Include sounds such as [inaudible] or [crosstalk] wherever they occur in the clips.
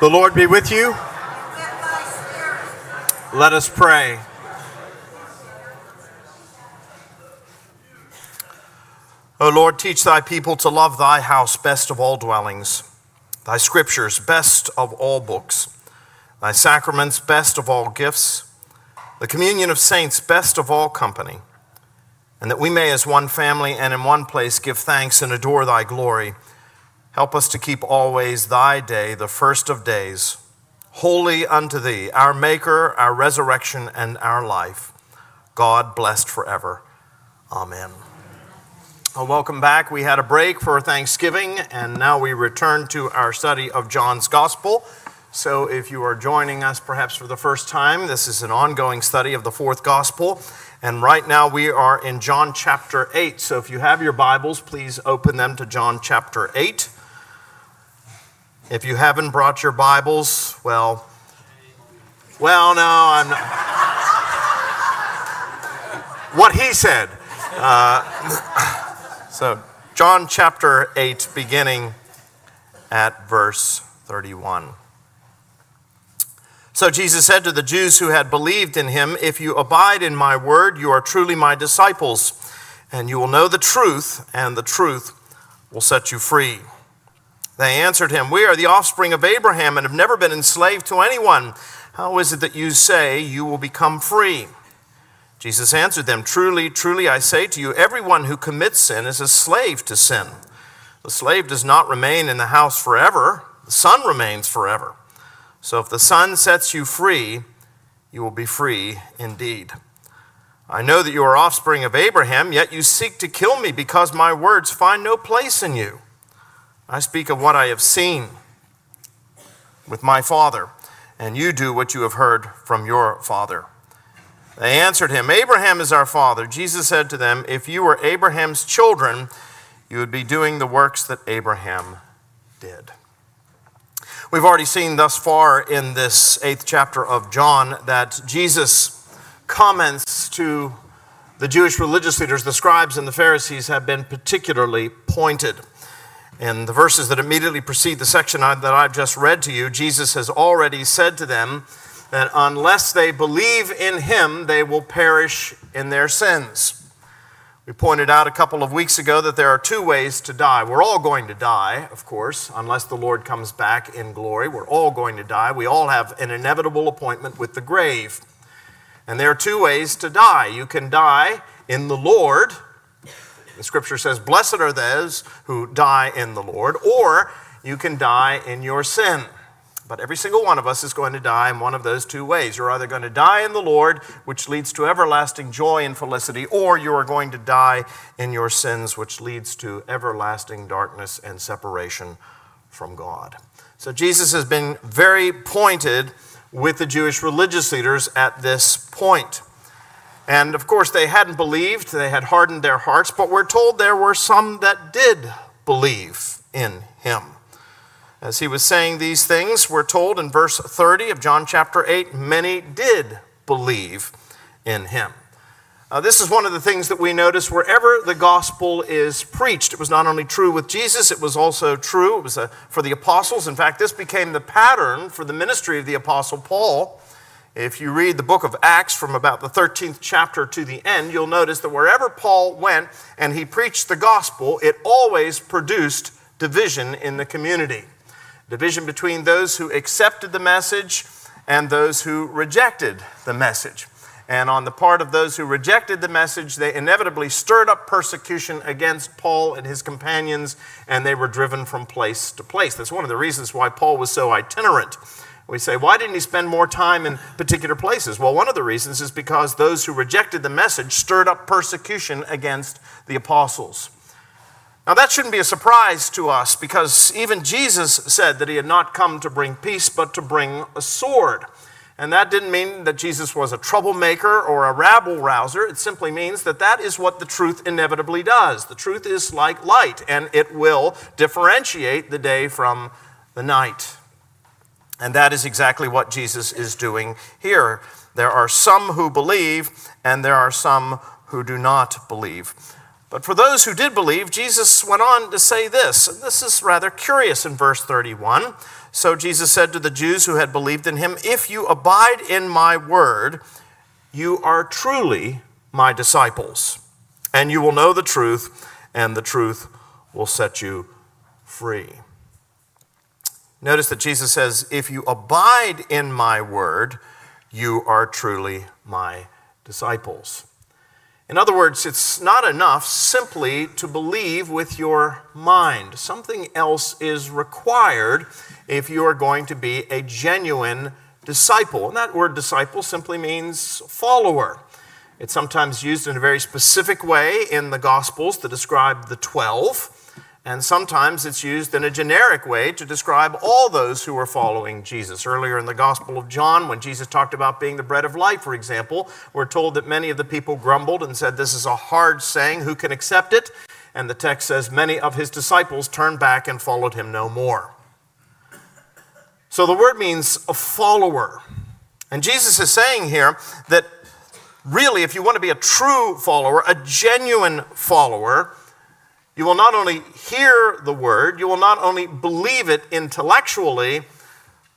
The Lord be with you. Let us pray. O Lord, teach thy people to love thy house best of all dwellings, thy scriptures best of all books, thy sacraments best of all gifts, the communion of saints best of all company, and that we may, as one family and in one place, give thanks and adore thy glory Help us to keep always thy day, the first of days, holy unto thee, our Maker, our resurrection, and our life. God blessed forever. Amen. Well, welcome back. We had a break for Thanksgiving, and now we return to our study of John's Gospel. So, if you are joining us perhaps for the first time, this is an ongoing study of the fourth Gospel. And right now we are in John chapter 8. So, if you have your Bibles, please open them to John chapter 8. If you haven't brought your Bibles, well, well, no, I'm not. what he said. Uh, so, John chapter 8, beginning at verse 31. So Jesus said to the Jews who had believed in him, If you abide in my word, you are truly my disciples, and you will know the truth, and the truth will set you free. They answered him, We are the offspring of Abraham and have never been enslaved to anyone. How is it that you say you will become free? Jesus answered them, Truly, truly, I say to you, everyone who commits sin is a slave to sin. The slave does not remain in the house forever, the son remains forever. So if the son sets you free, you will be free indeed. I know that you are offspring of Abraham, yet you seek to kill me because my words find no place in you. I speak of what I have seen with my father, and you do what you have heard from your father. They answered him, Abraham is our father. Jesus said to them, If you were Abraham's children, you would be doing the works that Abraham did. We've already seen thus far in this eighth chapter of John that Jesus' comments to the Jewish religious leaders, the scribes and the Pharisees, have been particularly pointed. In the verses that immediately precede the section that I've just read to you, Jesus has already said to them that unless they believe in him, they will perish in their sins. We pointed out a couple of weeks ago that there are two ways to die. We're all going to die, of course, unless the Lord comes back in glory. We're all going to die. We all have an inevitable appointment with the grave. And there are two ways to die. You can die in the Lord the scripture says, Blessed are those who die in the Lord, or you can die in your sin. But every single one of us is going to die in one of those two ways. You're either going to die in the Lord, which leads to everlasting joy and felicity, or you are going to die in your sins, which leads to everlasting darkness and separation from God. So Jesus has been very pointed with the Jewish religious leaders at this point. And of course, they hadn't believed, they had hardened their hearts, but we're told there were some that did believe in him. As he was saying these things, we're told in verse 30 of John chapter 8, many did believe in him. Uh, this is one of the things that we notice wherever the gospel is preached. It was not only true with Jesus, it was also true it was uh, for the apostles. In fact, this became the pattern for the ministry of the apostle Paul. If you read the book of Acts from about the 13th chapter to the end, you'll notice that wherever Paul went and he preached the gospel, it always produced division in the community. Division between those who accepted the message and those who rejected the message. And on the part of those who rejected the message, they inevitably stirred up persecution against Paul and his companions, and they were driven from place to place. That's one of the reasons why Paul was so itinerant. We say, why didn't he spend more time in particular places? Well, one of the reasons is because those who rejected the message stirred up persecution against the apostles. Now, that shouldn't be a surprise to us because even Jesus said that he had not come to bring peace, but to bring a sword. And that didn't mean that Jesus was a troublemaker or a rabble rouser. It simply means that that is what the truth inevitably does. The truth is like light, and it will differentiate the day from the night. And that is exactly what Jesus is doing here. There are some who believe, and there are some who do not believe. But for those who did believe, Jesus went on to say this. And this is rather curious in verse 31. So Jesus said to the Jews who had believed in him, If you abide in my word, you are truly my disciples, and you will know the truth, and the truth will set you free. Notice that Jesus says, If you abide in my word, you are truly my disciples. In other words, it's not enough simply to believe with your mind. Something else is required if you are going to be a genuine disciple. And that word disciple simply means follower. It's sometimes used in a very specific way in the Gospels to describe the 12. And sometimes it's used in a generic way to describe all those who are following Jesus. Earlier in the Gospel of John, when Jesus talked about being the bread of life, for example, we're told that many of the people grumbled and said, This is a hard saying, who can accept it? And the text says, Many of his disciples turned back and followed him no more. So the word means a follower. And Jesus is saying here that really, if you want to be a true follower, a genuine follower, you will not only hear the word, you will not only believe it intellectually,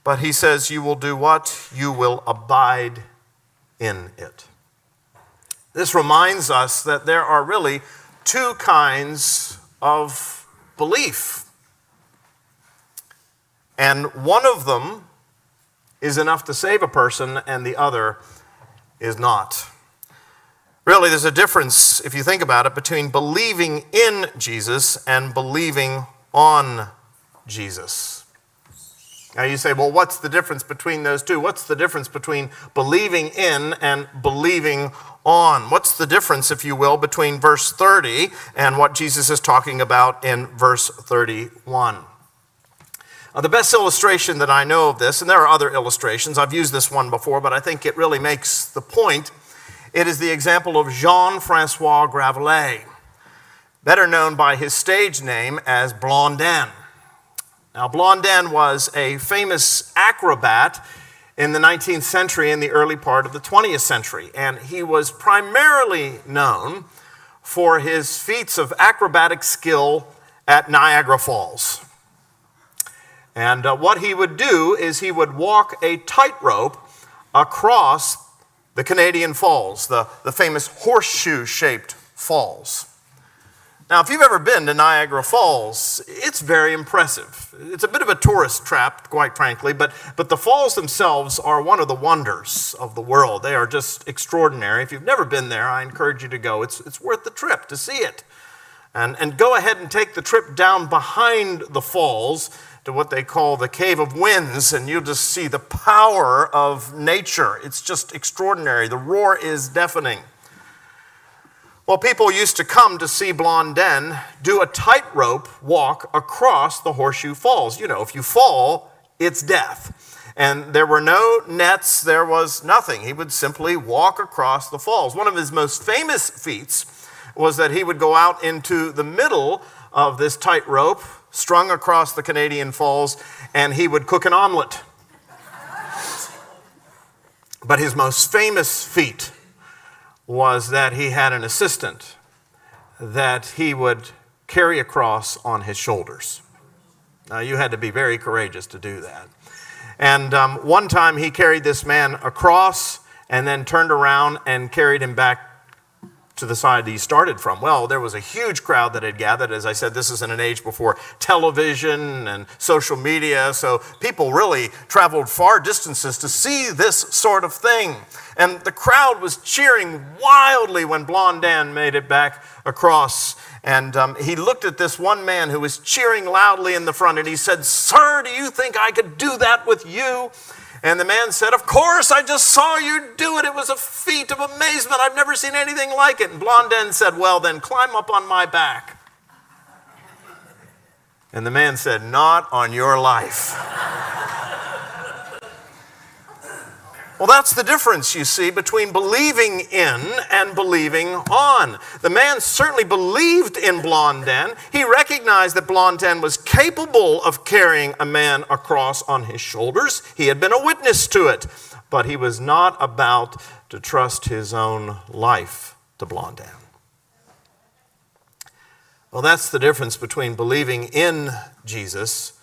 but he says you will do what? You will abide in it. This reminds us that there are really two kinds of belief. And one of them is enough to save a person, and the other is not. Really, there's a difference, if you think about it, between believing in Jesus and believing on Jesus. Now you say, well, what's the difference between those two? What's the difference between believing in and believing on? What's the difference, if you will, between verse 30 and what Jesus is talking about in verse 31? Uh, the best illustration that I know of this, and there are other illustrations, I've used this one before, but I think it really makes the point it is the example of Jean Francois Gravelet, better known by his stage name as Blondin. Now, Blondin was a famous acrobat in the 19th century and the early part of the 20th century, and he was primarily known for his feats of acrobatic skill at Niagara Falls. And uh, what he would do is he would walk a tightrope across the Canadian Falls, the, the famous horseshoe shaped falls. Now, if you've ever been to Niagara Falls, it's very impressive. It's a bit of a tourist trap, quite frankly, but, but the falls themselves are one of the wonders of the world. They are just extraordinary. If you've never been there, I encourage you to go. It's, it's worth the trip to see it. And, and go ahead and take the trip down behind the falls to what they call the Cave of Winds, and you'll just see the power of nature. It's just extraordinary. The roar is deafening. Well, people used to come to see Blondin do a tightrope walk across the Horseshoe Falls. You know, if you fall, it's death. And there were no nets, there was nothing. He would simply walk across the falls. One of his most famous feats was that he would go out into the middle of this tightrope strung across the Canadian Falls, and he would cook an omelet. But his most famous feat was that he had an assistant that he would carry across on his shoulders. Now, you had to be very courageous to do that. And um, one time he carried this man across and then turned around and carried him back to the side he started from? Well, there was a huge crowd that had gathered. As I said, this is in an age before television and social media, so people really traveled far distances to see this sort of thing. And the crowd was cheering wildly when Blondin made it back across. And um, he looked at this one man who was cheering loudly in the front and he said, Sir, do you think I could do that with you? And the man said, Of course, I just saw you do it. It was a feat of amazement. I've never seen anything like it. And Blondin said, Well, then climb up on my back. And the man said, Not on your life. Well, that's the difference, you see, between believing in and believing on. The man certainly believed in Blondin. He recognized that Blondin was capable of carrying a man across on his shoulders. He had been a witness to it, but he was not about to trust his own life to Blondin. Well, that's the difference between believing in Jesus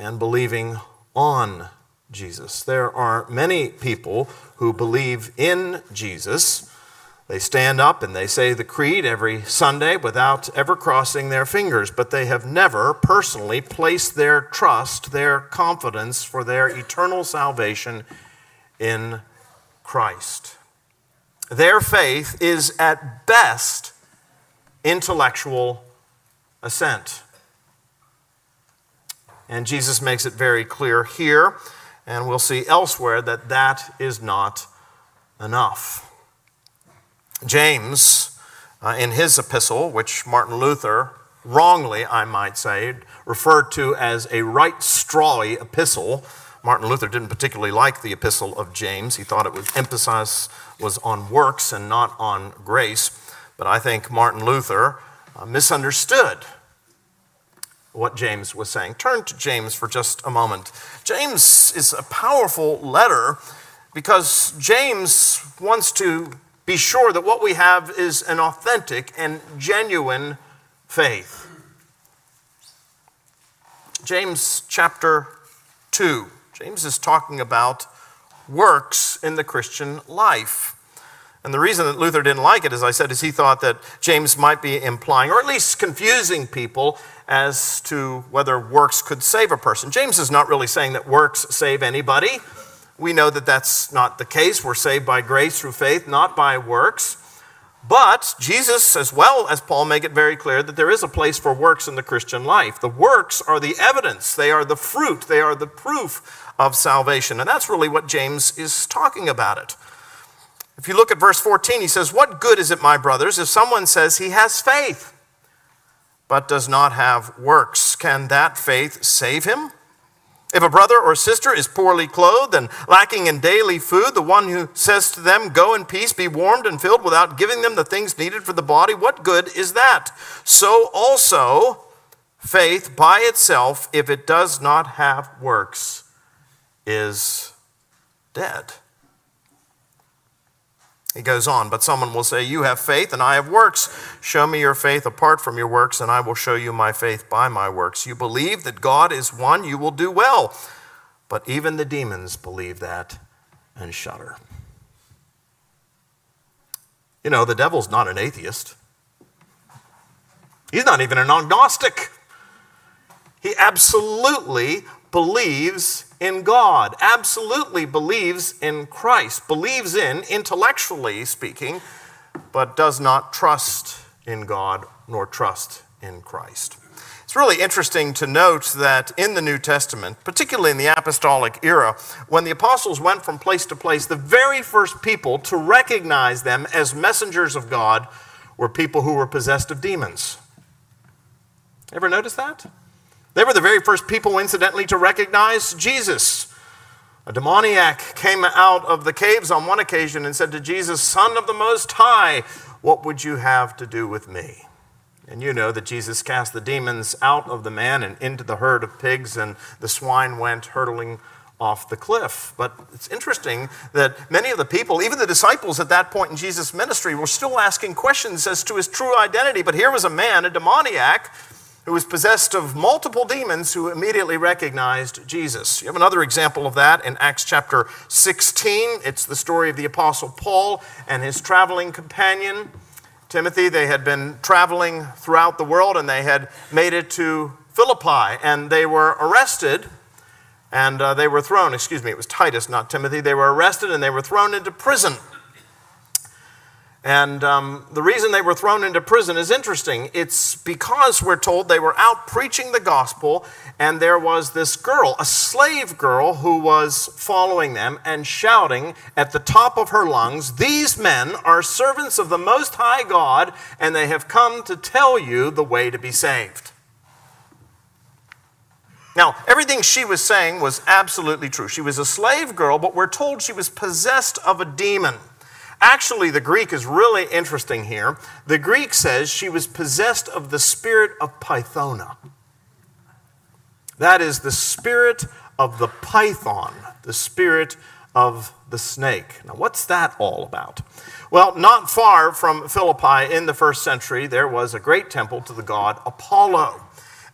and believing on Jesus. There are many people who believe in Jesus. They stand up and they say the creed every Sunday without ever crossing their fingers, but they have never personally placed their trust, their confidence for their eternal salvation in Christ. Their faith is at best intellectual assent. And Jesus makes it very clear here, and we'll see elsewhere, that that is not enough. James, uh, in his epistle, which Martin Luther, wrongly I might say, referred to as a right strawy epistle, Martin Luther didn't particularly like the epistle of James. He thought it was emphasis was on works and not on grace. But I think Martin Luther uh, misunderstood what James was saying. Turn to James for just a moment. James is a powerful letter because James wants to be sure that what we have is an authentic and genuine faith. James chapter 2. James is talking about works in the Christian life. And the reason that Luther didn't like it, as I said, is he thought that James might be implying, or at least confusing people as to whether works could save a person. James is not really saying that works save anybody. We know that that's not the case. We're saved by grace through faith, not by works. But Jesus, as well as Paul, make it very clear that there is a place for works in the Christian life. The works are the evidence, they are the fruit, they are the proof of salvation. And that's really what James is talking about it. If you look at verse 14, he says, What good is it, my brothers, if someone says he has faith, but does not have works? Can that faith save him? If a brother or sister is poorly clothed and lacking in daily food, the one who says to them, Go in peace, be warmed and filled, without giving them the things needed for the body, what good is that? So also, faith by itself, if it does not have works, is dead. He goes on, but someone will say, You have faith and I have works. Show me your faith apart from your works, and I will show you my faith by my works. You believe that God is one, you will do well. But even the demons believe that and shudder. You know, the devil's not an atheist, he's not even an agnostic. He absolutely believes in God, absolutely believes in Christ, believes in, intellectually speaking, but does not trust in God nor trust in Christ. It's really interesting to note that in the New Testament, particularly in the apostolic era, when the apostles went from place to place, the very first people to recognize them as messengers of God were people who were possessed of demons. Ever notice that? They were the very first people, incidentally, to recognize Jesus. A demoniac came out of the caves on one occasion and said to Jesus, Son of the Most High, what would you have to do with me? And you know that Jesus cast the demons out of the man and into the herd of pigs, and the swine went hurtling off the cliff. But it's interesting that many of the people, even the disciples at that point in Jesus' ministry, were still asking questions as to his true identity. But here was a man, a demoniac, who was possessed of multiple demons who immediately recognized Jesus. You have another example of that in Acts chapter 16. It's the story of the Apostle Paul and his traveling companion, Timothy. They had been traveling throughout the world and they had made it to Philippi and they were arrested and uh, they were thrown, excuse me, it was Titus, not Timothy. They were arrested and they were thrown into prison. And um, the reason they were thrown into prison is interesting. It's because we're told they were out preaching the gospel, and there was this girl, a slave girl, who was following them and shouting at the top of her lungs, These men are servants of the Most High God, and they have come to tell you the way to be saved. Now, everything she was saying was absolutely true. She was a slave girl, but we're told she was possessed of a demon. Actually, the Greek is really interesting here. The Greek says she was possessed of the spirit of Pythona. That is the spirit of the python, the spirit of the snake. Now, what's that all about? Well, not far from Philippi in the first century, there was a great temple to the god Apollo.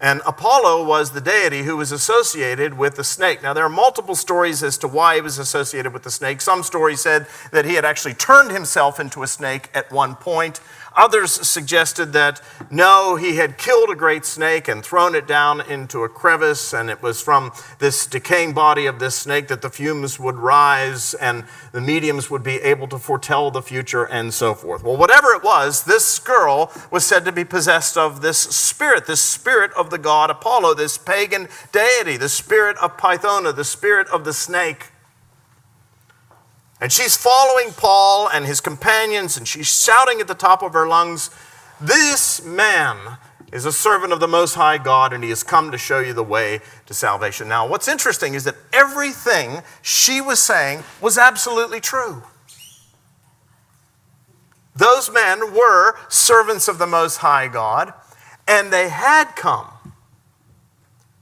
And Apollo was the deity who was associated with the snake. Now, there are multiple stories as to why he was associated with the snake. Some stories said that he had actually turned himself into a snake at one point. Others suggested that no, he had killed a great snake and thrown it down into a crevice, and it was from this decaying body of this snake that the fumes would rise and the mediums would be able to foretell the future and so forth. Well, whatever it was, this girl was said to be possessed of this spirit, this spirit of the god Apollo, this pagan deity, the spirit of Pythona, the spirit of the snake. And she's following Paul and his companions, and she's shouting at the top of her lungs, This man is a servant of the Most High God, and he has come to show you the way to salvation. Now, what's interesting is that everything she was saying was absolutely true. Those men were servants of the Most High God, and they had come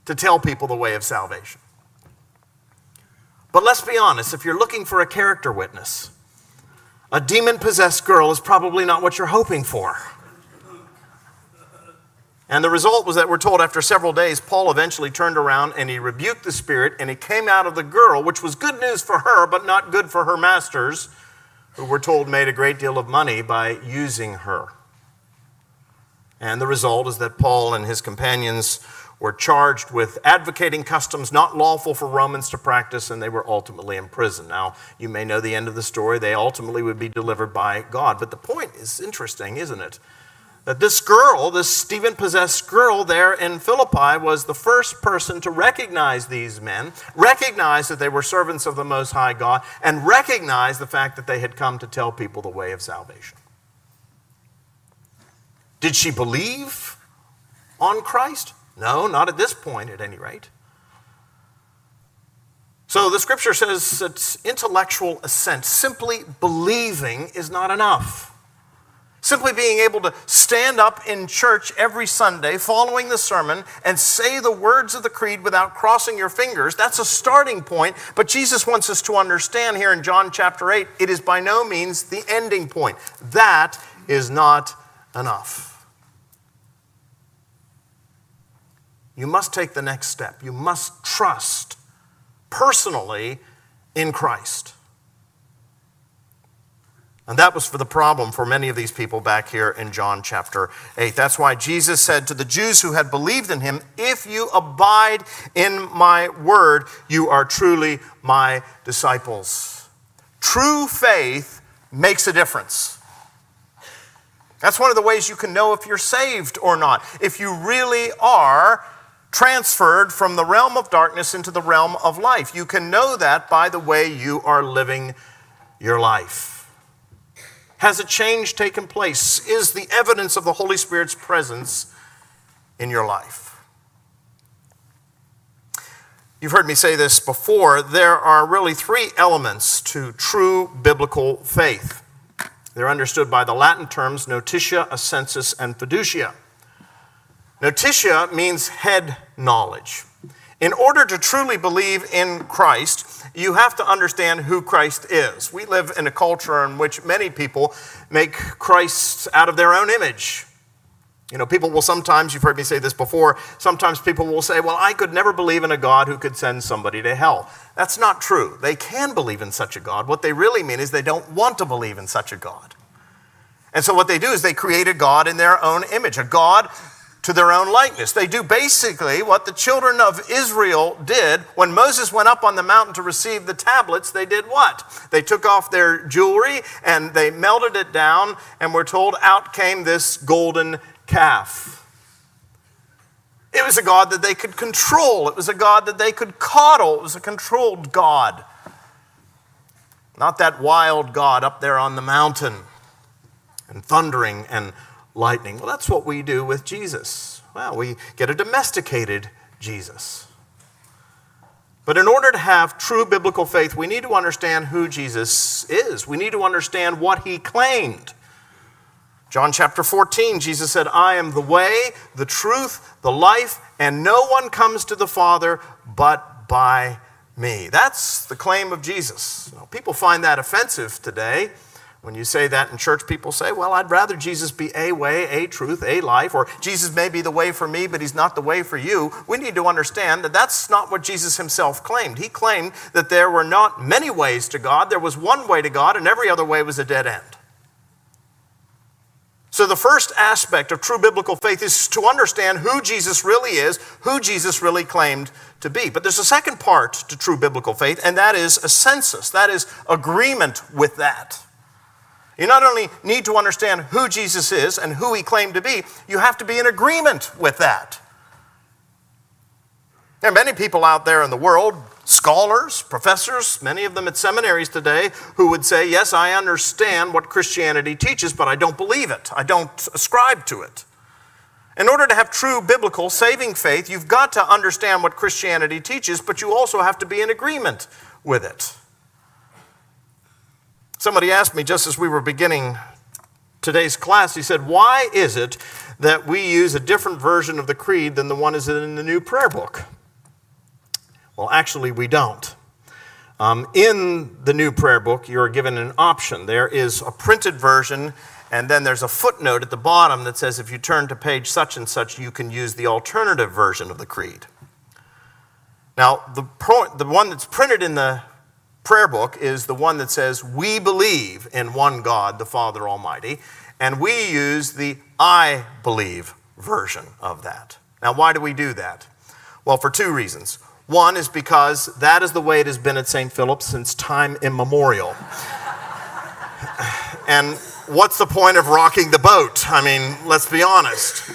to tell people the way of salvation. But let's be honest if you're looking for a character witness, a demon possessed girl is probably not what you're hoping for. And the result was that we're told after several days, Paul eventually turned around and he rebuked the spirit and he came out of the girl, which was good news for her, but not good for her masters, who we're told made a great deal of money by using her. And the result is that Paul and his companions were charged with advocating customs not lawful for Romans to practice, and they were ultimately imprisoned. Now, you may know the end of the story. They ultimately would be delivered by God. But the point is interesting, isn't it? That this girl, this demon possessed girl there in Philippi, was the first person to recognize these men, recognize that they were servants of the Most High God, and recognize the fact that they had come to tell people the way of salvation. Did she believe on Christ? No, not at this point, at any rate. So the scripture says that intellectual assent, simply believing, is not enough. Simply being able to stand up in church every Sunday following the sermon and say the words of the creed without crossing your fingers, that's a starting point. But Jesus wants us to understand here in John chapter 8, it is by no means the ending point. That is not enough. You must take the next step. You must trust personally in Christ. And that was for the problem for many of these people back here in John chapter 8. That's why Jesus said to the Jews who had believed in him, If you abide in my word, you are truly my disciples. True faith makes a difference. That's one of the ways you can know if you're saved or not. If you really are transferred from the realm of darkness into the realm of life. You can know that by the way you are living your life. Has a change taken place? Is the evidence of the Holy Spirit's presence in your life? You've heard me say this before. There are really three elements to true biblical faith. They're understood by the Latin terms notitia, assensus, and fiducia. Notitia means head knowledge. In order to truly believe in Christ, you have to understand who Christ is. We live in a culture in which many people make Christ out of their own image. You know, people will sometimes, you've heard me say this before, sometimes people will say, Well, I could never believe in a God who could send somebody to hell. That's not true. They can believe in such a God. What they really mean is they don't want to believe in such a God. And so what they do is they create a God in their own image, a God to their own likeness. They do basically what the children of Israel did when Moses went up on the mountain to receive the tablets. They did what? They took off their jewelry and they melted it down, and we're told out came this golden calf. It was a God that they could control, it was a God that they could coddle, it was a controlled God. Not that wild God up there on the mountain and thundering and lightning. Well, that's what we do with Jesus. Well, we get a domesticated Jesus. But in order to have true biblical faith, we need to understand who Jesus is. We need to understand what he claimed. John chapter 14, Jesus said, I am the way, the truth, the life, and no one comes to the Father but by me. That's the claim of Jesus. Know, people find that offensive today. When you say that in church, people say, well, I'd rather Jesus be a way, a truth, a life, or Jesus may be the way for me, but he's not the way for you. We need to understand that that's not what Jesus himself claimed. He claimed that there were not many ways to God, there was one way to God, and every other way was a dead end. So, the first aspect of true biblical faith is to understand who Jesus really is, who Jesus really claimed to be. But there's a second part to true biblical faith, and that is assensus, that is agreement with that. You not only need to understand who Jesus is and who he claimed to be, you have to be in agreement with that. There are many people out there in the world scholars, professors, many of them at seminaries today, who would say, Yes, I understand what Christianity teaches, but I don't believe it. I don't ascribe to it. In order to have true biblical saving faith, you've got to understand what Christianity teaches, but you also have to be in agreement with it. Somebody asked me just as we were beginning today's class, he said, Why is it that we use a different version of the creed than the one is in the new prayer book? Well, actually, we don't. Um, in the new prayer book, you're given an option. There is a printed version, and then there's a footnote at the bottom that says if you turn to page such and such, you can use the alternative version of the creed. Now, the, pro- the one that's printed in the prayer book is the one that says, We believe in one God, the Father Almighty, and we use the I believe version of that. Now, why do we do that? Well, for two reasons. One is because that is the way it has been at St. Philip since time immemorial. [laughs] and what's the point of rocking the boat? I mean, let's be honest.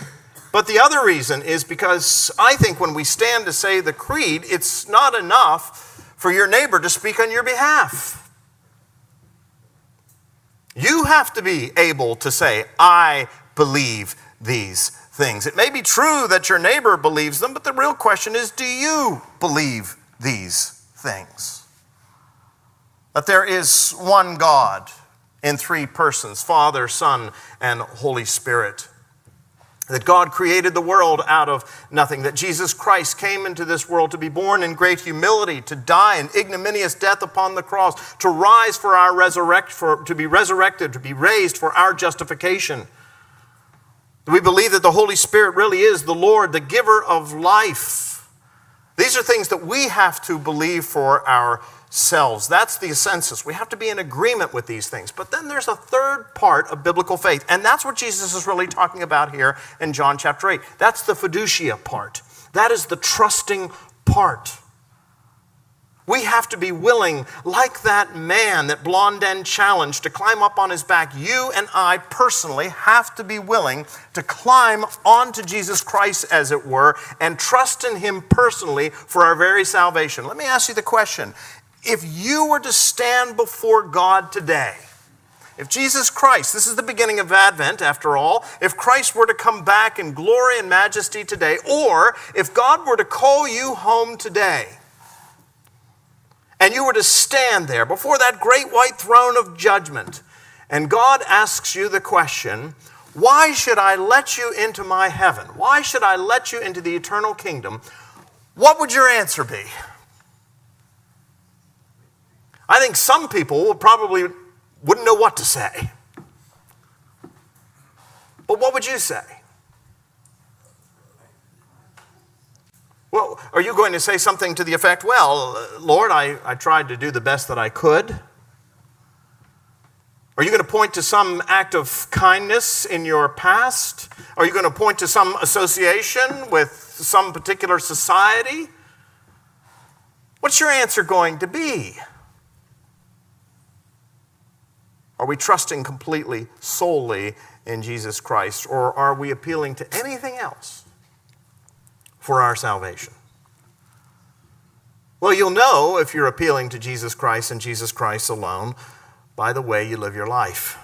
But the other reason is because I think when we stand to say the creed, it's not enough for your neighbor to speak on your behalf. You have to be able to say, I believe these things. It may be true that your neighbor believes them, but the real question is do you believe these things? That there is one God in three persons Father, Son, and Holy Spirit. That God created the world out of nothing. That Jesus Christ came into this world to be born in great humility, to die an ignominious death upon the cross, to rise for our resurrect, for, to be resurrected, to be raised for our justification we believe that the Holy Spirit really is the Lord, the giver of life. These are things that we have to believe for ourselves. That's the assensus. We have to be in agreement with these things. But then there's a third part of biblical faith, and that's what Jesus is really talking about here in John chapter 8. That's the fiducia part, that is the trusting part. We have to be willing, like that man that Blondin challenged, to climb up on his back. You and I personally have to be willing to climb onto Jesus Christ, as it were, and trust in him personally for our very salvation. Let me ask you the question if you were to stand before God today, if Jesus Christ, this is the beginning of Advent after all, if Christ were to come back in glory and majesty today, or if God were to call you home today, and you were to stand there before that great white throne of judgment, and God asks you the question, Why should I let you into my heaven? Why should I let you into the eternal kingdom? What would your answer be? I think some people probably wouldn't know what to say. But what would you say? Well, are you going to say something to the effect, well, Lord, I, I tried to do the best that I could? Are you going to point to some act of kindness in your past? Are you going to point to some association with some particular society? What's your answer going to be? Are we trusting completely, solely in Jesus Christ, or are we appealing to anything else? for our salvation? Well, you'll know if you're appealing to Jesus Christ and Jesus Christ alone by the way you live your life,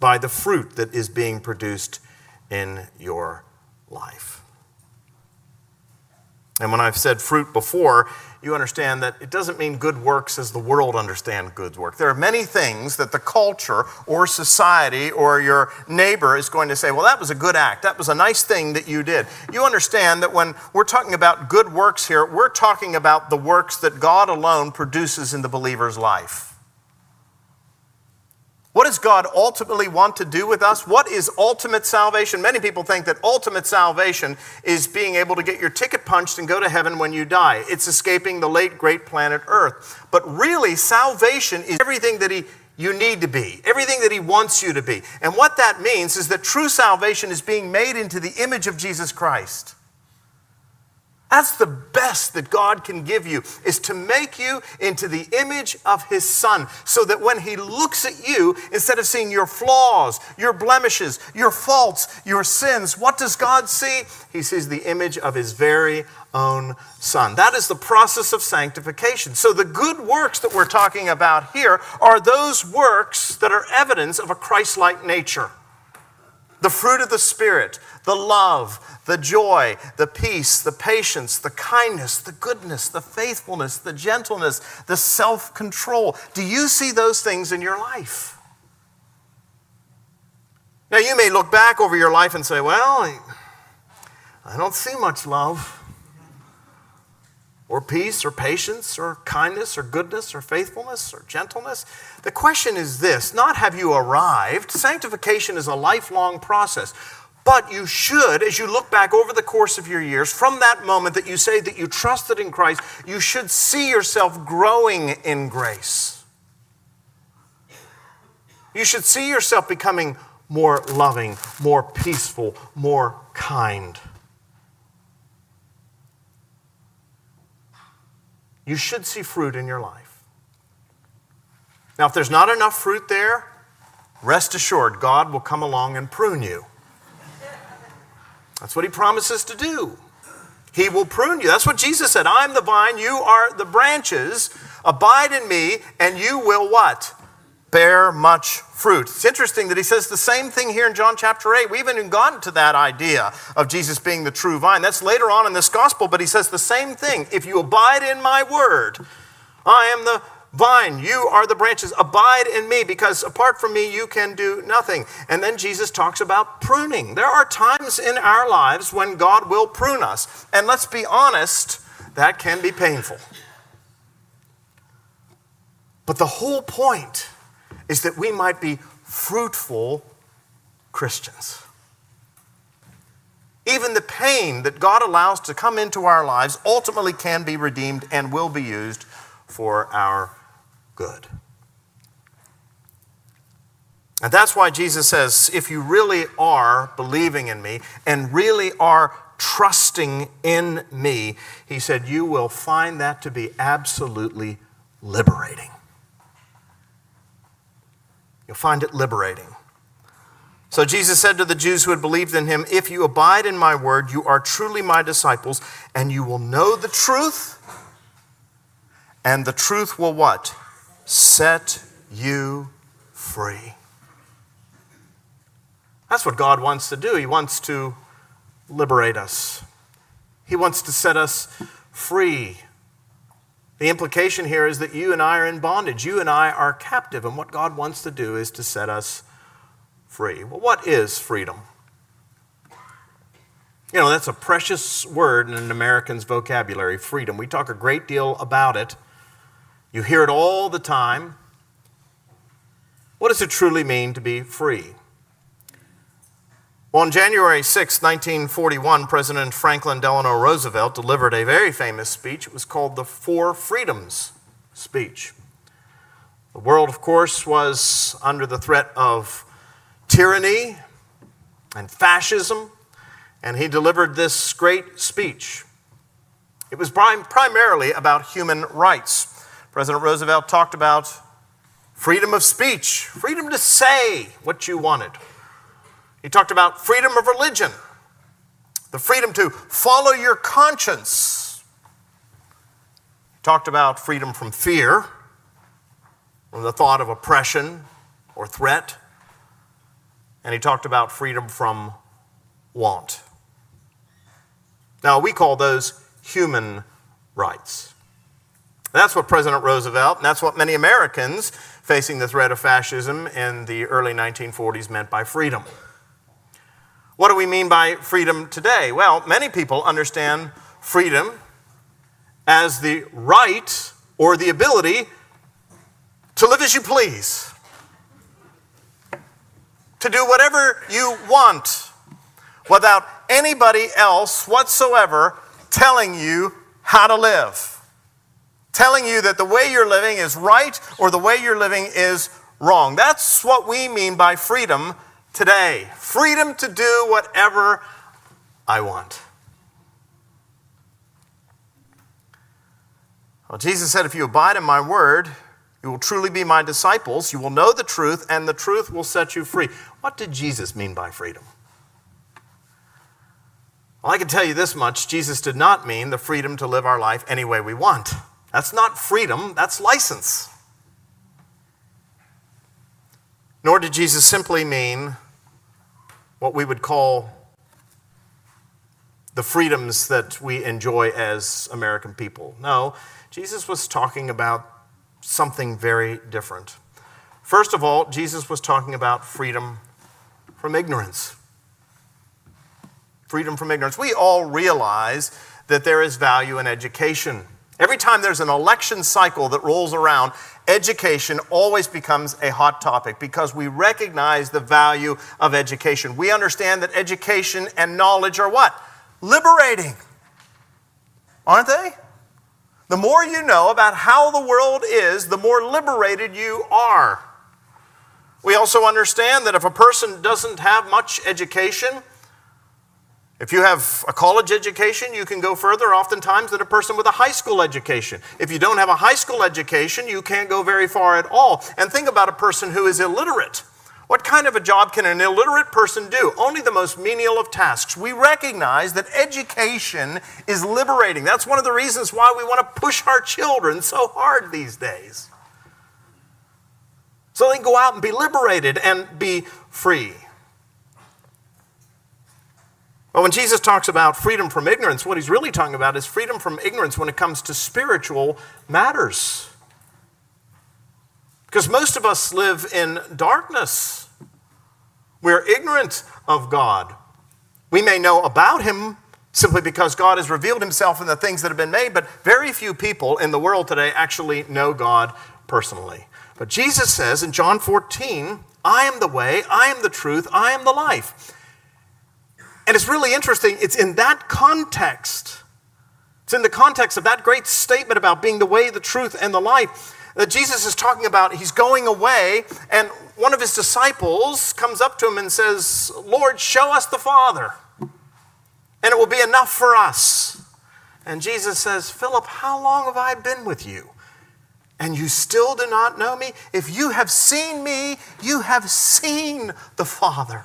by the fruit that is being produced in your life. And when I've said fruit before, you understand that it doesn't mean good works as the world understands good work. There are many things that the culture or society or your neighbor is going to say, well, that was a good act. That was a nice thing that you did. You understand that when we're talking about good works here, we're talking about the works that God alone produces in the believer's life. What does God ultimately want to do with us? What is ultimate salvation? Many people think that ultimate salvation is being able to get your ticket punched and go to heaven when you die. It's escaping the late great planet Earth. But really, salvation is everything that He you need to be, everything that He wants you to be. And what that means is that true salvation is being made into the image of Jesus Christ. That's the best that God can give you, is to make you into the image of His Son, so that when He looks at you, instead of seeing your flaws, your blemishes, your faults, your sins, what does God see? He sees the image of His very own Son. That is the process of sanctification. So the good works that we're talking about here are those works that are evidence of a Christ like nature. The fruit of the Spirit, the love, the joy, the peace, the patience, the kindness, the goodness, the faithfulness, the gentleness, the self control. Do you see those things in your life? Now, you may look back over your life and say, well, I don't see much love, or peace, or patience, or kindness, or goodness, or faithfulness, or gentleness. The question is this not have you arrived? Sanctification is a lifelong process. But you should, as you look back over the course of your years, from that moment that you say that you trusted in Christ, you should see yourself growing in grace. You should see yourself becoming more loving, more peaceful, more kind. You should see fruit in your life. Now, if there's not enough fruit there, rest assured God will come along and prune you. That's what he promises to do. He will prune you. That's what Jesus said. I'm the vine, you are the branches. Abide in me, and you will what? Bear much fruit. It's interesting that he says the same thing here in John chapter 8. We haven't even gotten to that idea of Jesus being the true vine. That's later on in this gospel, but he says the same thing. If you abide in my word, I am the vine, you are the branches. Abide in me, because apart from me, you can do nothing. And then Jesus talks about pruning. There are times in our lives when God will prune us. And let's be honest, that can be painful. But the whole point is that we might be fruitful Christians. Even the pain that God allows to come into our lives ultimately can be redeemed and will be used for our good. And that's why Jesus says if you really are believing in me and really are trusting in me, he said, you will find that to be absolutely liberating. You'll find it liberating. So Jesus said to the Jews who had believed in him, If you abide in my word, you are truly my disciples, and you will know the truth, and the truth will what? set you free. That's what God wants to do. He wants to liberate us, He wants to set us free. The implication here is that you and I are in bondage. You and I are captive. And what God wants to do is to set us free. Well, what is freedom? You know, that's a precious word in an American's vocabulary freedom. We talk a great deal about it. You hear it all the time. What does it truly mean to be free? On January 6, 1941, President Franklin Delano Roosevelt delivered a very famous speech. It was called the Four Freedoms speech. The world, of course, was under the threat of tyranny and fascism, and he delivered this great speech. It was primarily about human rights. President Roosevelt talked about freedom of speech, freedom to say what you wanted. He talked about freedom of religion, the freedom to follow your conscience. He talked about freedom from fear, from the thought of oppression or threat. And he talked about freedom from want. Now, we call those human rights. That's what President Roosevelt, and that's what many Americans facing the threat of fascism in the early 1940s meant by freedom. What do we mean by freedom today? Well, many people understand freedom as the right or the ability to live as you please, to do whatever you want without anybody else whatsoever telling you how to live telling you that the way you're living is right or the way you're living is wrong. That's what we mean by freedom today freedom to do whatever I want. Well, Jesus said, If you abide in my word, you will truly be my disciples. You will know the truth, and the truth will set you free. What did Jesus mean by freedom? Well, I can tell you this much Jesus did not mean the freedom to live our life any way we want. That's not freedom, that's license. Nor did Jesus simply mean what we would call the freedoms that we enjoy as American people. No, Jesus was talking about something very different. First of all, Jesus was talking about freedom from ignorance. Freedom from ignorance. We all realize that there is value in education. Every time there's an election cycle that rolls around, education always becomes a hot topic because we recognize the value of education. We understand that education and knowledge are what? Liberating. Aren't they? The more you know about how the world is, the more liberated you are. We also understand that if a person doesn't have much education, if you have a college education, you can go further oftentimes than a person with a high school education. If you don't have a high school education, you can't go very far at all. And think about a person who is illiterate. What kind of a job can an illiterate person do? Only the most menial of tasks. We recognize that education is liberating. That's one of the reasons why we want to push our children so hard these days. So they can go out and be liberated and be free. But when Jesus talks about freedom from ignorance, what he's really talking about is freedom from ignorance when it comes to spiritual matters. Because most of us live in darkness. We're ignorant of God. We may know about him simply because God has revealed himself in the things that have been made, but very few people in the world today actually know God personally. But Jesus says in John 14, I am the way, I am the truth, I am the life. And it's really interesting, it's in that context, it's in the context of that great statement about being the way, the truth, and the life that Jesus is talking about. He's going away, and one of his disciples comes up to him and says, Lord, show us the Father, and it will be enough for us. And Jesus says, Philip, how long have I been with you? And you still do not know me? If you have seen me, you have seen the Father.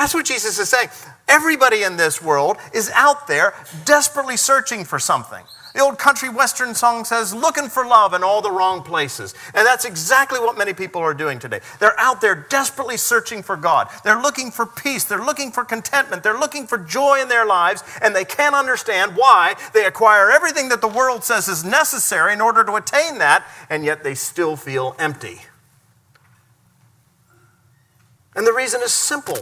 That's what Jesus is saying. Everybody in this world is out there desperately searching for something. The old country western song says, looking for love in all the wrong places. And that's exactly what many people are doing today. They're out there desperately searching for God. They're looking for peace. They're looking for contentment. They're looking for joy in their lives. And they can't understand why they acquire everything that the world says is necessary in order to attain that, and yet they still feel empty. And the reason is simple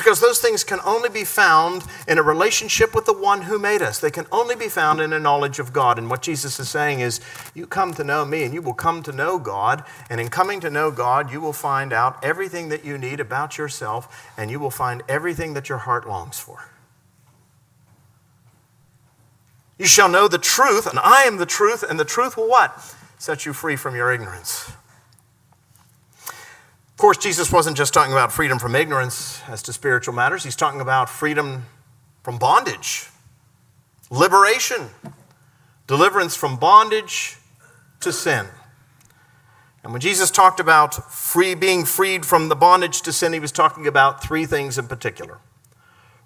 because those things can only be found in a relationship with the one who made us. They can only be found in a knowledge of God. And what Jesus is saying is, you come to know me and you will come to know God. And in coming to know God, you will find out everything that you need about yourself and you will find everything that your heart longs for. You shall know the truth, and I am the truth, and the truth will what? Set you free from your ignorance course, Jesus wasn't just talking about freedom from ignorance as to spiritual matters, he's talking about freedom from bondage, liberation, deliverance from bondage to sin. And when Jesus talked about free being freed from the bondage to sin, he was talking about three things in particular.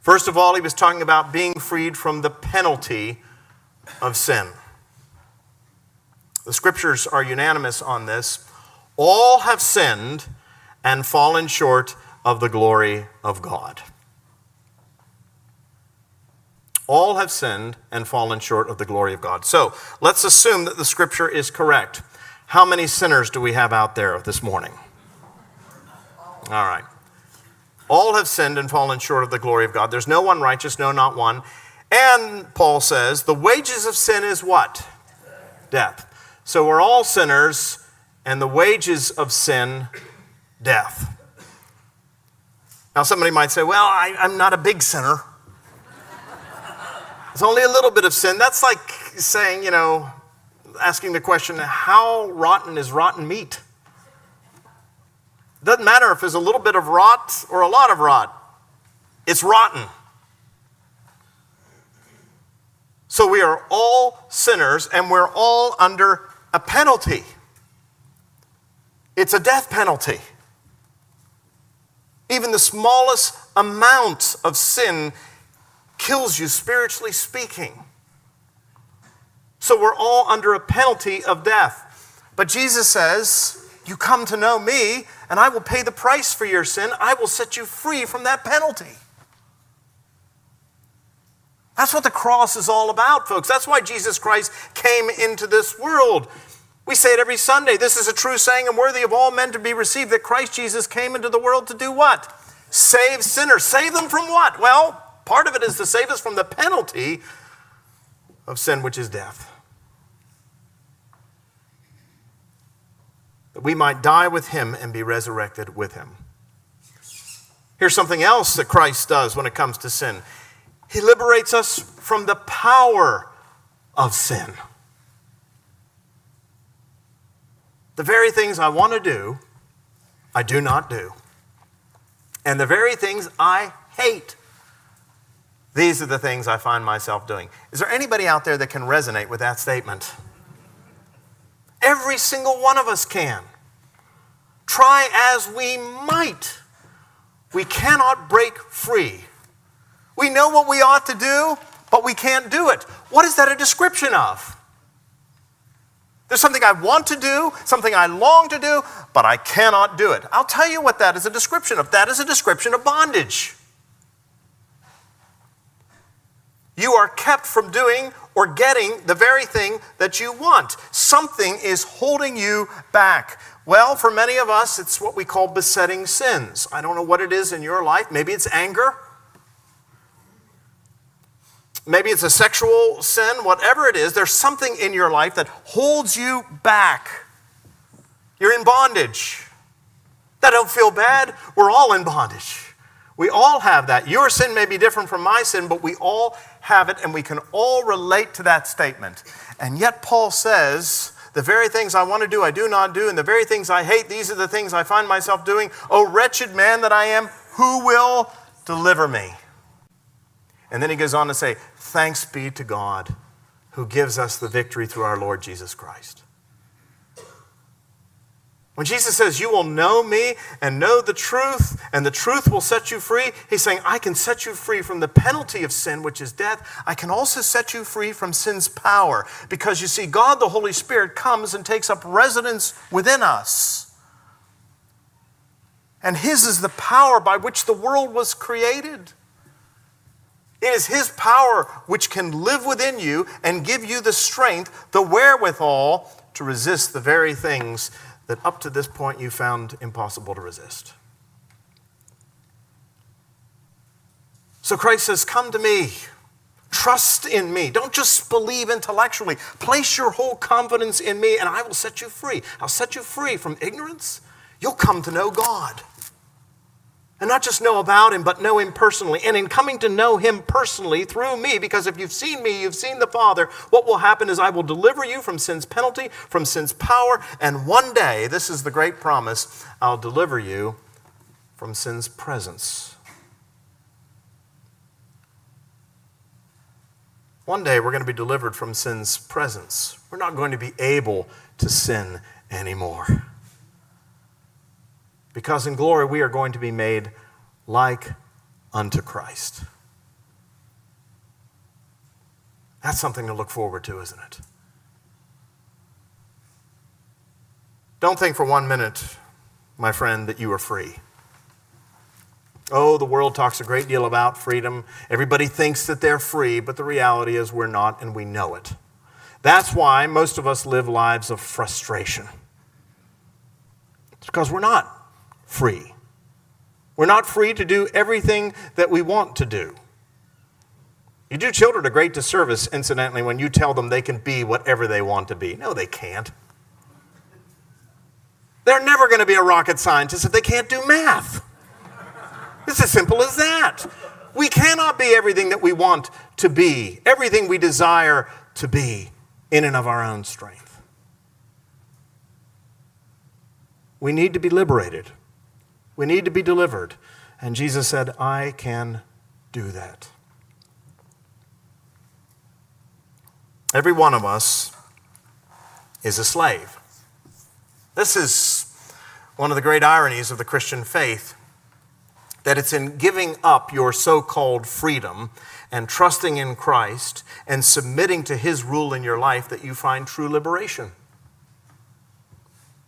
First of all, he was talking about being freed from the penalty of sin. The scriptures are unanimous on this. All have sinned and fallen short of the glory of God. All have sinned and fallen short of the glory of God. So let's assume that the scripture is correct. How many sinners do we have out there this morning? All right. All have sinned and fallen short of the glory of God. There's no one righteous, no, not one. And Paul says, the wages of sin is what? Death. So we're all sinners, and the wages of sin, death. Now, somebody might say, well, I, am not a big sinner. It's only a little bit of sin. That's like saying, you know, asking the question, how rotten is rotten meat? Doesn't matter if there's a little bit of rot or a lot of rot, it's rotten. So we are all sinners and we're all under a penalty. It's a death penalty. Even the smallest amount of sin kills you, spiritually speaking. So we're all under a penalty of death. But Jesus says, You come to know me, and I will pay the price for your sin. I will set you free from that penalty. That's what the cross is all about, folks. That's why Jesus Christ came into this world. We say it every Sunday. This is a true saying and worthy of all men to be received that Christ Jesus came into the world to do what? Save sinners. Save them from what? Well, part of it is to save us from the penalty of sin, which is death. that we might die with him and be resurrected with him. Here's something else that Christ does when it comes to sin He liberates us from the power of sin. The very things I want to do, I do not do. And the very things I hate, these are the things I find myself doing. Is there anybody out there that can resonate with that statement? Every single one of us can. Try as we might, we cannot break free. We know what we ought to do, but we can't do it. What is that a description of? There's something I want to do, something I long to do, but I cannot do it. I'll tell you what that is a description of. That is a description of bondage. You are kept from doing or getting the very thing that you want. Something is holding you back. Well, for many of us, it's what we call besetting sins. I don't know what it is in your life. Maybe it's anger. Maybe it's a sexual sin. Whatever it is, there's something in your life that holds you back. You're in bondage. That don't feel bad. We're all in bondage. We all have that. Your sin may be different from my sin, but we all have it, and we can all relate to that statement. And yet, Paul says, the very things I want to do, I do not do, and the very things I hate, these are the things I find myself doing. O wretched man that I am, who will deliver me? And then he goes on to say, Thanks be to God who gives us the victory through our Lord Jesus Christ. When Jesus says, You will know me and know the truth, and the truth will set you free, he's saying, I can set you free from the penalty of sin, which is death. I can also set you free from sin's power. Because you see, God the Holy Spirit comes and takes up residence within us. And his is the power by which the world was created. It is His power which can live within you and give you the strength, the wherewithal to resist the very things that up to this point you found impossible to resist. So Christ says, Come to me. Trust in me. Don't just believe intellectually. Place your whole confidence in me, and I will set you free. I'll set you free from ignorance. You'll come to know God. And not just know about him, but know him personally. And in coming to know him personally through me, because if you've seen me, you've seen the Father, what will happen is I will deliver you from sin's penalty, from sin's power, and one day, this is the great promise, I'll deliver you from sin's presence. One day we're going to be delivered from sin's presence. We're not going to be able to sin anymore. Because in glory we are going to be made like unto Christ. That's something to look forward to, isn't it? Don't think for one minute, my friend, that you are free. Oh, the world talks a great deal about freedom. Everybody thinks that they're free, but the reality is we're not, and we know it. That's why most of us live lives of frustration. It's because we're not free. We're not free to do everything that we want to do. You do children a great disservice, incidentally, when you tell them they can be whatever they want to be. No, they can't. They're never going to be a rocket scientist if they can't do math. It's as simple as that. We cannot be everything that we want to be, everything we desire to be in and of our own strength. We need to be liberated. We need to be delivered. And Jesus said, I can do that. Every one of us is a slave. This is one of the great ironies of the Christian faith that it's in giving up your so called freedom and trusting in Christ and submitting to His rule in your life that you find true liberation.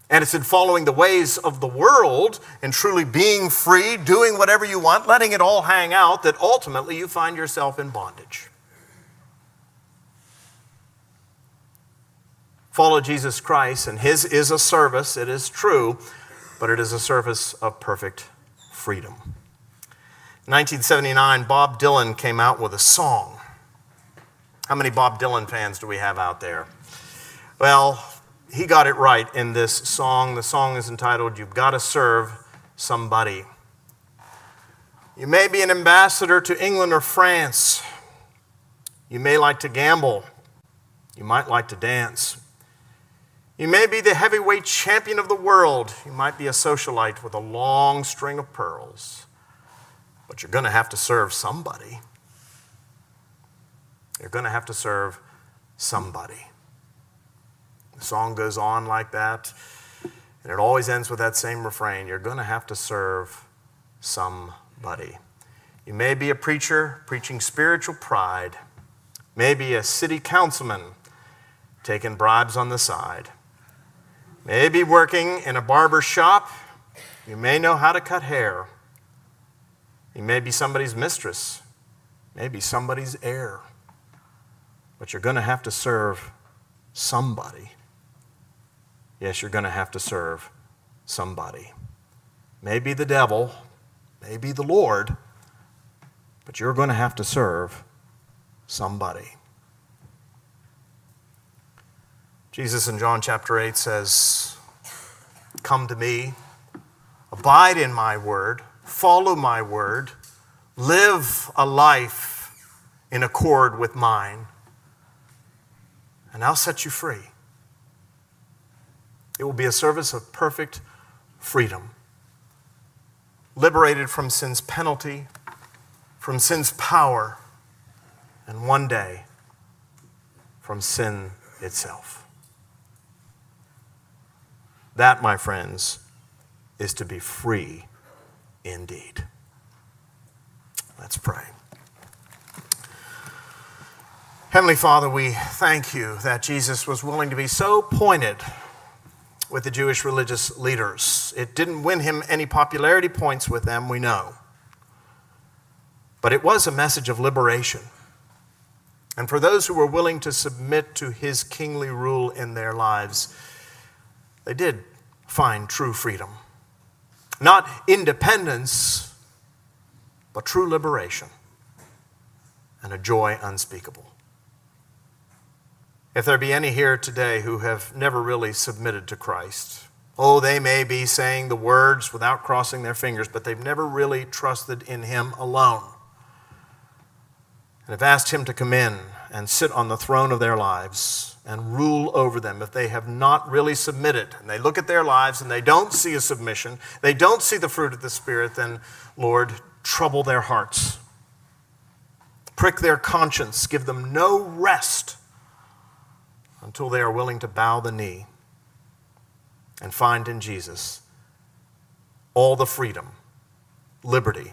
And it's in following the ways of the world and truly being free, doing whatever you want, letting it all hang out, that ultimately you find yourself in bondage. Follow Jesus Christ, and His is a service, it is true, but it is a service of perfect freedom. In 1979, Bob Dylan came out with a song. How many Bob Dylan fans do we have out there? Well, he got it right in this song. The song is entitled, You've Got to Serve Somebody. You may be an ambassador to England or France. You may like to gamble. You might like to dance. You may be the heavyweight champion of the world. You might be a socialite with a long string of pearls but you're going to have to serve somebody. You're going to have to serve somebody. The song goes on like that, and it always ends with that same refrain You're going to have to serve somebody. You may be a preacher preaching spiritual pride, maybe a city councilman taking bribes on the side, maybe working in a barber shop. You may know how to cut hair. You may be somebody's mistress, maybe somebody's heir, but you're going to have to serve somebody. Yes, you're going to have to serve somebody. Maybe the devil, maybe the Lord, but you're going to have to serve somebody. Jesus in John chapter 8 says, Come to me, abide in my word follow my word, live a life in accord with mine, and I'll set you free. It will be a service of perfect freedom, liberated from sin's penalty, from sin's power, and one day from sin itself. That, my friends, is to be free indeed. Let's pray. Heavenly Father, we thank you that Jesus was willing to be so pointed with the Jewish religious leaders. It didn't win him any popularity points with them, we know. But it was a message of liberation. And for those who were willing to submit to his kingly rule in their lives, they did find true freedom. Not independence, but true liberation and a joy unspeakable. If there be any here today who have never really submitted to Christ, oh, they may be saying the words without crossing their fingers, but they've never really trusted in Him alone. And have asked Him to come in and sit on the throne of their lives and rule over them. If they have not really submitted and they look at their lives and they don't see a submission, they don't see the fruit of the Spirit, then, Lord, trouble their hearts. Prick their conscience, give them no rest until they are willing to bow the knee and find in Jesus all the freedom, liberty,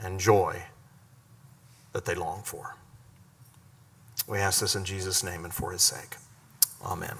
and joy that they long for. We ask this in Jesus' name and for his sake. Amen.